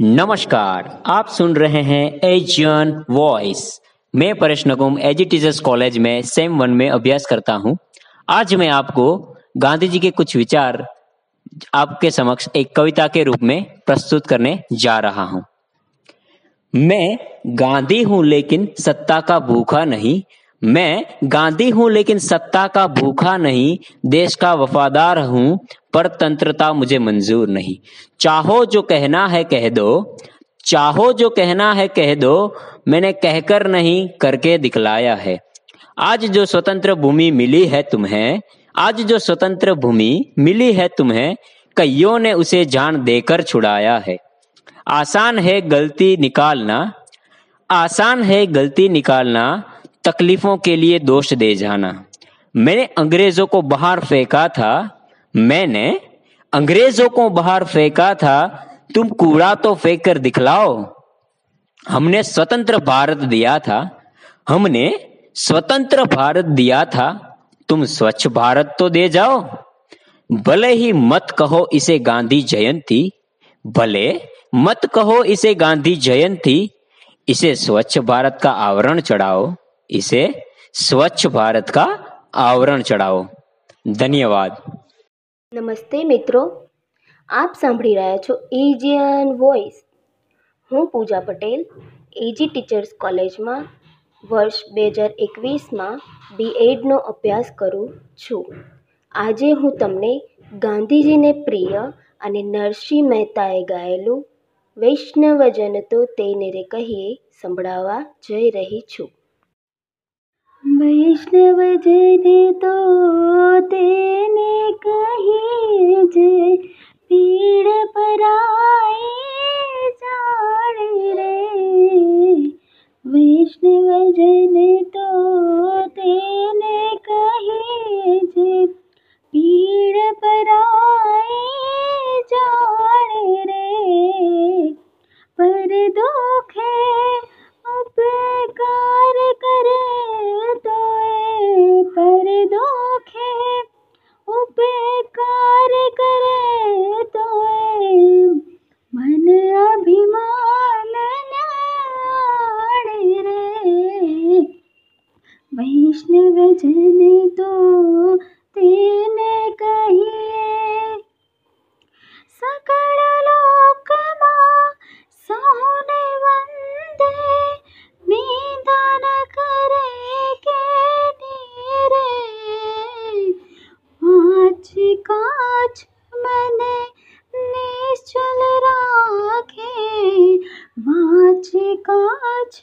नमस्कार, आप सुन रहे हैं एजियन वॉइस मैं परेश नगुम एजी कॉलेज में सेम वन में अभ्यास करता हूँ। आज मैं आपको गांधी जी के कुछ विचार आपके समक्ष एक कविता के रूप में प्रस्तुत करने जा रहा हूँ। मैं गांधी हूँ लेकिन सत्ता का भूखा नहीं मैं गांधी हूँ, लेकिन सत्ता का भूखा नहीं, देश का वफादार हूँ, पर तंत्रता मुझे मंजूर नहीं। चाहो जो कहना है कह दो, चाहो जो कहना है कह दो, मैंने कहकर नहीं, करके दिखलाया है। आज जो स्वतंत्र भूमि मिली है तुम्हें, आज जो स्वतंत्र भूमि मिली है तुम्हें, कईयों ने उसे जान देकर छुड़ाया है। आसान है गलती निकालना, आसान है गलती निकालना तकलीफों के लिए दोष दे जाना। मैंने अंग्रेज़ों को बाहर फेंका था। मैंने अंग्रेज़ों को बाहर फेंका था। तुम कूड़ा तो फेंक कर दिखलाओ। हमने स्वतंत्र भारत दिया था। हमने स्वतंत्र भारत दिया था। तुम स्वच्छ भारत तो दे जाओ। भले ही मत कहो इसे गांधी जयंती। भले मत कहो इसे गांधी जयंती। इसे स्वच्छ भारत का आवरण चढ़ाओ। इसे स्वच्छ भारत का આવરણ ચડાવો ધન્યવાદ નમસ્તે મિત્રો આપ સાંભળી રહ્યા છો એજીયન વોઇસ હું પૂજા પટેલ એજી ટીચર્સ કોલેજમાં વર્ષ બે હજાર એકવીસમાં બીએડનો અભ્યાસ કરું છું આજે હું તમને ગાંધીજીને પ્રિય અને નરસિંહ મહેતાએ ગાયેલું વૈષ્ણવજન તો તેને રે કહીએ સંભળાવવા જઈ રહી છું वैष्णव जन तो तेने कही जे, पीड़ पर जाने रे। वैष्णव जन तो तेने कही जे, पीड़ पराए जाने रे। पर दुखे जन तो तेने कहिए। सकल लोक सोने वंदे, निदान करे के आज काज मैंने निश्चल राखे वाच काज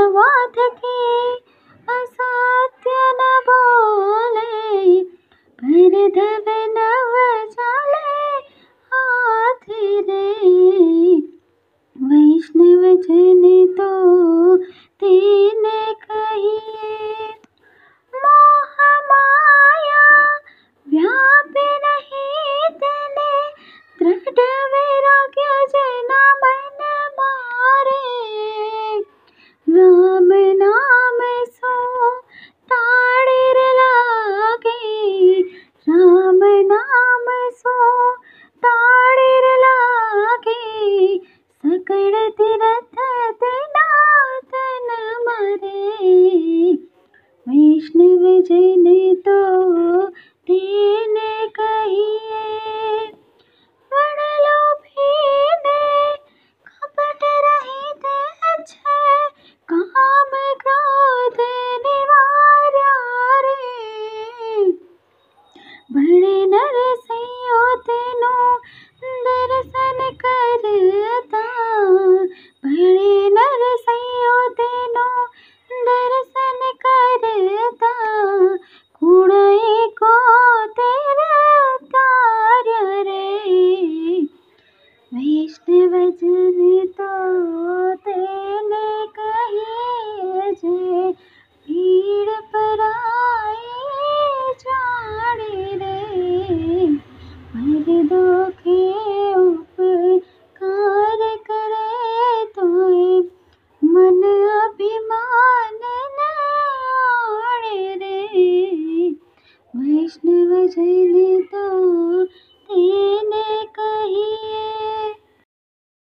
जी हवा कृष्ण भजन तो तेने कहे जय